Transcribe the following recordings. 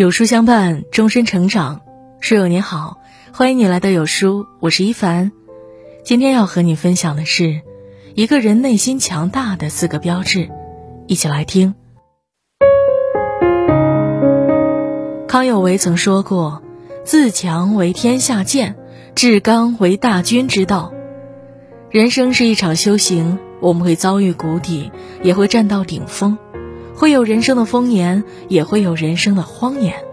有书相伴，终身成长。书友你好，欢迎你来到有书，我是一凡。今天要和你分享的是一个人内心强大的四个标志，一起来听。康有为曾说过：“自强为天下健，至刚为大军之道。”人生是一场修行，我们会遭遇谷底，也会站到顶峰。会有人生的丰年，也会有人生的荒年。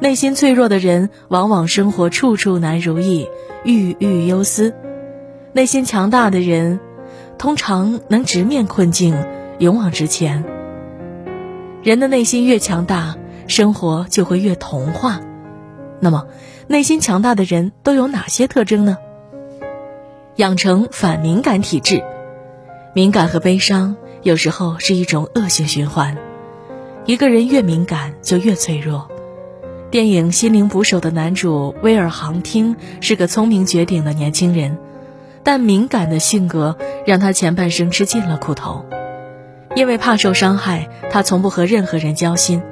内心脆弱的人，往往生活处处难如意，郁郁忧思；内心强大的人，通常能直面困境，勇往直前。人的内心越强大，生活就会越童话。那么，内心强大的人都有哪些特征呢？养成反敏感体质，敏感和悲伤。有时候是一种恶性循环，一个人越敏感就越脆弱。电影《心灵捕手》的男主威尔杭汀是个聪明绝顶的年轻人，但敏感的性格让他前半生吃尽了苦头。因为怕受伤害，他从不和任何人交心，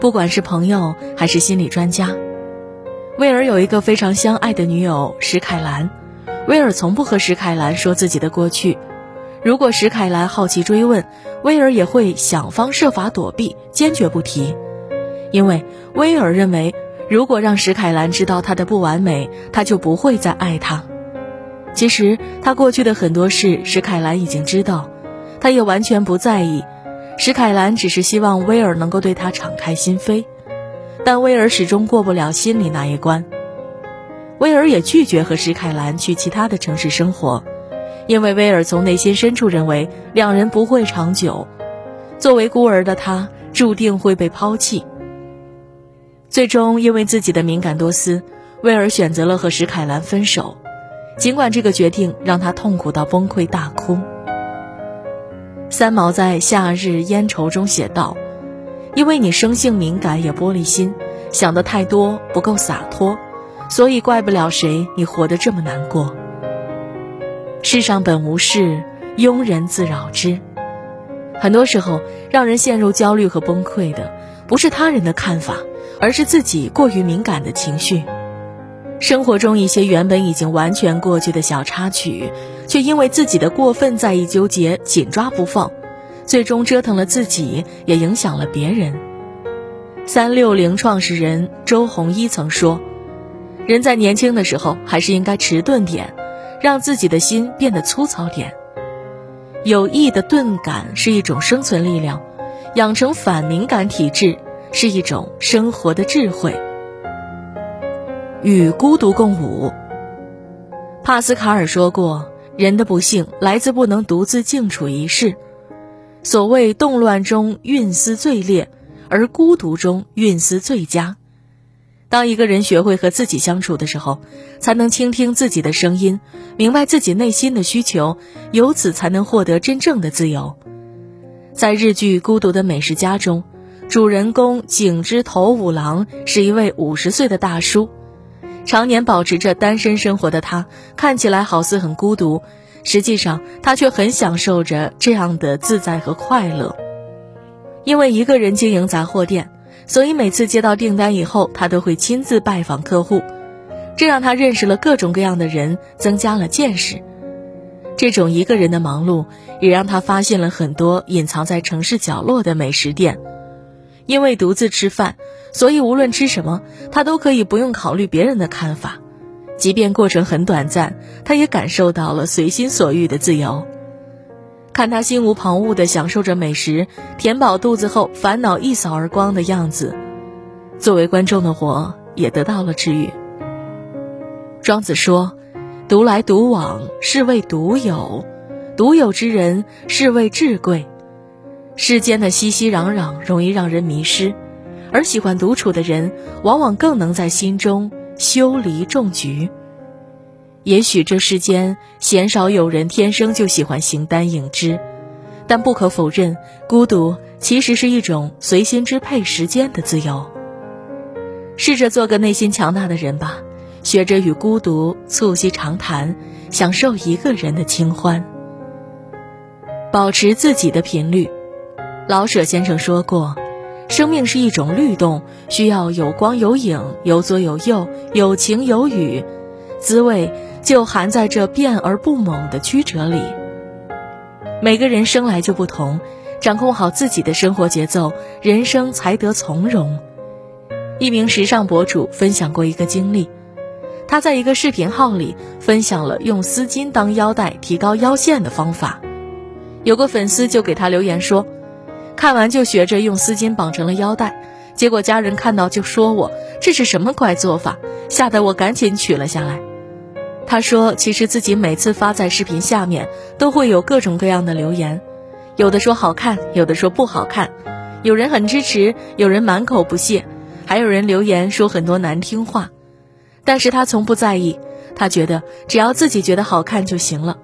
不管是朋友还是心理专家。威尔有一个非常相爱的女友史凯兰，威尔从不和史凯兰说自己的过去。如果史凯兰好奇追问，威尔也会想方设法躲避，坚决不提，因为威尔认为，如果让史凯兰知道他的不完美，他就不会再爱他。其实他过去的很多事，史凯兰已经知道，他也完全不在意。史凯兰只是希望威尔能够对他敞开心扉，但威尔始终过不了心里那一关。威尔也拒绝和史凯兰去其他的城市生活。因为威尔从内心深处认为两人不会长久，作为孤儿的他注定会被抛弃。最终，因为自己的敏感多思，威尔选择了和史凯兰分手，尽管这个决定让他痛苦到崩溃大哭。三毛在《夏日烟愁》中写道：“因为你生性敏感也玻璃心，想的太多不够洒脱，所以怪不了谁，你活得这么难过。”世上本无事，庸人自扰之。很多时候，让人陷入焦虑和崩溃的，不是他人的看法，而是自己过于敏感的情绪。生活中一些原本已经完全过去的小插曲，却因为自己的过分在意、纠结、紧抓不放，最终折腾了自己，也影响了别人。三六零创始人周鸿祎曾说：“人在年轻的时候，还是应该迟钝点。”让自己的心变得粗糙点。有益的钝感是一种生存力量，养成反敏感体质是一种生活的智慧。与孤独共舞。帕斯卡尔说过：“人的不幸来自不能独自静处一室。”所谓动乱中运思最烈，而孤独中运思最佳。当一个人学会和自己相处的时候，才能倾听自己的声音，明白自己内心的需求，由此才能获得真正的自由。在日剧《孤独的美食家》中，主人公井之头五郎是一位五十岁的大叔，常年保持着单身生活的他，看起来好似很孤独，实际上他却很享受着这样的自在和快乐。因为一个人经营杂货店。所以每次接到订单以后，他都会亲自拜访客户，这让他认识了各种各样的人，增加了见识。这种一个人的忙碌，也让他发现了很多隐藏在城市角落的美食店。因为独自吃饭，所以无论吃什么，他都可以不用考虑别人的看法，即便过程很短暂，他也感受到了随心所欲的自由。看他心无旁骛地享受着美食，填饱肚子后烦恼一扫而光的样子，作为观众的我也得到了治愈。庄子说：“独来独往是谓独有，独有之人是谓至贵。”世间的熙熙攘攘容易让人迷失，而喜欢独处的人，往往更能在心中修篱种菊。也许这世间鲜少有人天生就喜欢形单影只，但不可否认，孤独其实是一种随心支配时间的自由。试着做个内心强大的人吧，学着与孤独促膝长谈，享受一个人的清欢。保持自己的频率。老舍先生说过：“生命是一种律动，需要有光有影，有左有右，有晴有雨，滋味就含在这变而不猛的曲折里。每个人生来就不同，掌控好自己的生活节奏，人生才得从容。一名时尚博主分享过一个经历，他在一个视频号里分享了用丝巾当腰带提高腰线的方法，有个粉丝就给他留言说。看完就学着用丝巾绑成了腰带，结果家人看到就说我这是什么怪做法，吓得我赶紧取了下来。他说，其实自己每次发在视频下面都会有各种各样的留言，有的说好看，有的说不好看，有人很支持，有人满口不屑，还有人留言说很多难听话，但是他从不在意，他觉得只要自己觉得好看就行了。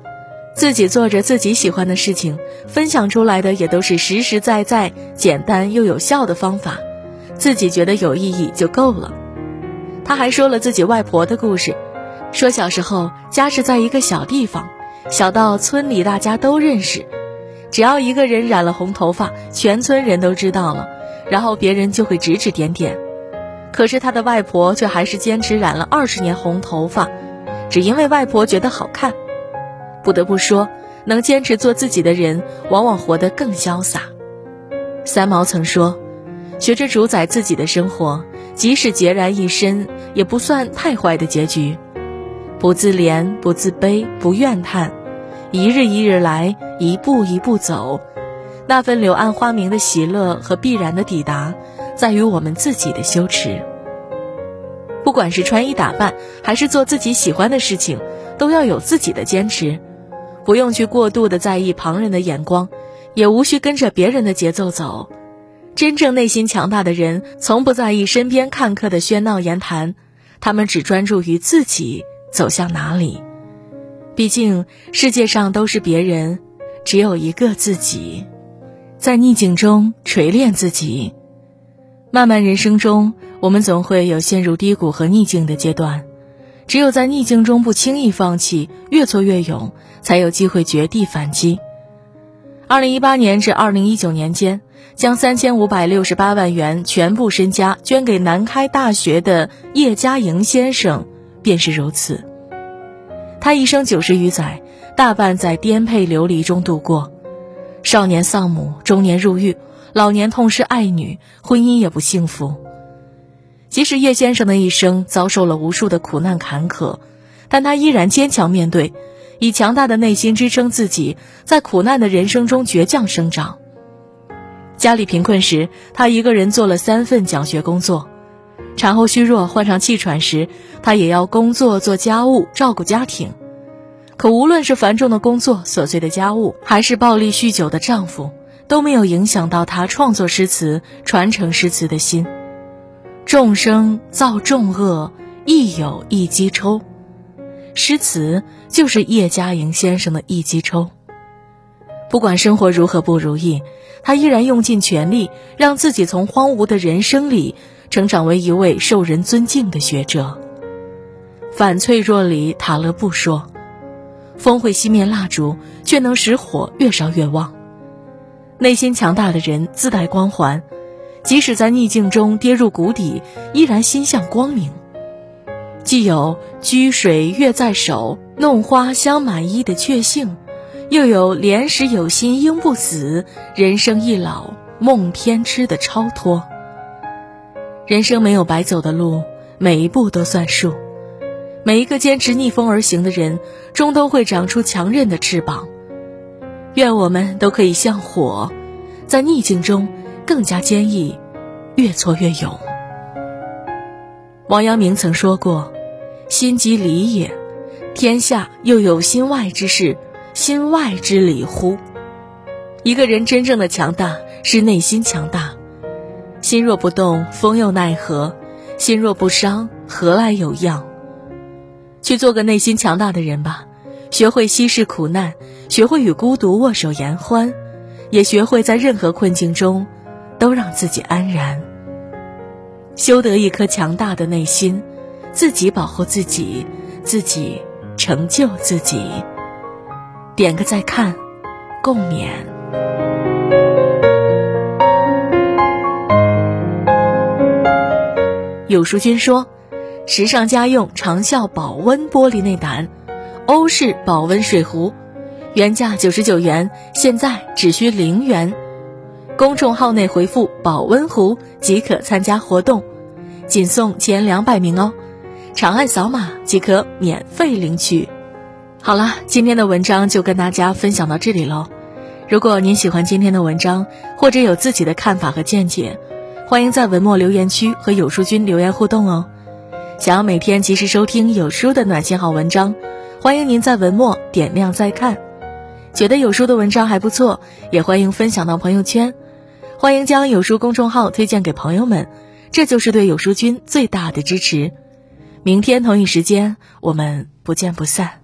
自己做着自己喜欢的事情，分享出来的也都是实实在在、简单又有效的方法，自己觉得有意义就够了。他还说了自己外婆的故事，说小时候家是在一个小地方，小到村里大家都认识，只要一个人染了红头发，全村人都知道了，然后别人就会指指点点。可是他的外婆却还是坚持染了二十年红头发，只因为外婆觉得好看。不得不说，能坚持做自己的人，往往活得更潇洒。三毛曾说：“学着主宰自己的生活，即使孑然一身，也不算太坏的结局。不自怜，不自卑，不怨叹，一日一日来，一步一步走。那份柳暗花明的喜乐和必然的抵达，在于我们自己的羞耻。不管是穿衣打扮，还是做自己喜欢的事情，都要有自己的坚持。”不用去过度的在意旁人的眼光，也无需跟着别人的节奏走。真正内心强大的人，从不在意身边看客的喧闹言谈，他们只专注于自己走向哪里。毕竟世界上都是别人，只有一个自己。在逆境中锤炼自己。漫漫人生中，我们总会有陷入低谷和逆境的阶段。只有在逆境中不轻易放弃，越挫越勇，才有机会绝地反击。二零一八年至二零一九年间，将三千五百六十八万元全部身家捐给南开大学的叶嘉莹先生，便是如此。他一生九十余载，大半在颠沛流离中度过，少年丧母，中年入狱，老年痛失爱女，婚姻也不幸福。即使叶先生的一生遭受了无数的苦难坎坷，但他依然坚强面对，以强大的内心支撑自己，在苦难的人生中倔强生长。家里贫困时，他一个人做了三份讲学工作；产后虚弱、患上气喘时，她也要工作、做家务、照顾家庭。可无论是繁重的工作、琐碎的家务，还是暴力酗酒的丈夫，都没有影响到她创作诗词、传承诗词的心。众生造众恶，亦有一机抽。诗词就是叶嘉莹先生的一机抽。不管生活如何不如意，他依然用尽全力，让自己从荒芜的人生里成长为一位受人尊敬的学者。反脆弱里，塔勒布说：“风会熄灭蜡烛，却能使火越烧越旺。”内心强大的人自带光环。即使在逆境中跌入谷底，依然心向光明。既有“掬水月在手，弄花香满衣”的确幸，又有“莲时有心应不死，人生易老梦偏痴”的超脱。人生没有白走的路，每一步都算数。每一个坚持逆风而行的人，终都会长出强韧的翅膀。愿我们都可以像火，在逆境中。更加坚毅，越挫越勇。王阳明曾说过：“心即理也，天下又有心外之事，心外之理乎？”一个人真正的强大是内心强大，心若不动，风又奈何？心若不伤，何来有恙？去做个内心强大的人吧，学会稀释苦难，学会与孤独握手言欢，也学会在任何困境中。都让自己安然，修得一颗强大的内心，自己保护自己，自己成就自己。点个再看，共勉。有书君说，时尚家用长效保温玻璃内胆，欧式保温水壶，原价九十九元，现在只需零元。公众号内回复“保温壶”即可参加活动，仅送前两百名哦。长按扫码即可免费领取。好了，今天的文章就跟大家分享到这里喽。如果您喜欢今天的文章，或者有自己的看法和见解，欢迎在文末留言区和有书君留言互动哦。想要每天及时收听有书的暖心好文章，欢迎您在文末点亮再看。觉得有书的文章还不错，也欢迎分享到朋友圈。欢迎将有书公众号推荐给朋友们，这就是对有书君最大的支持。明天同一时间，我们不见不散。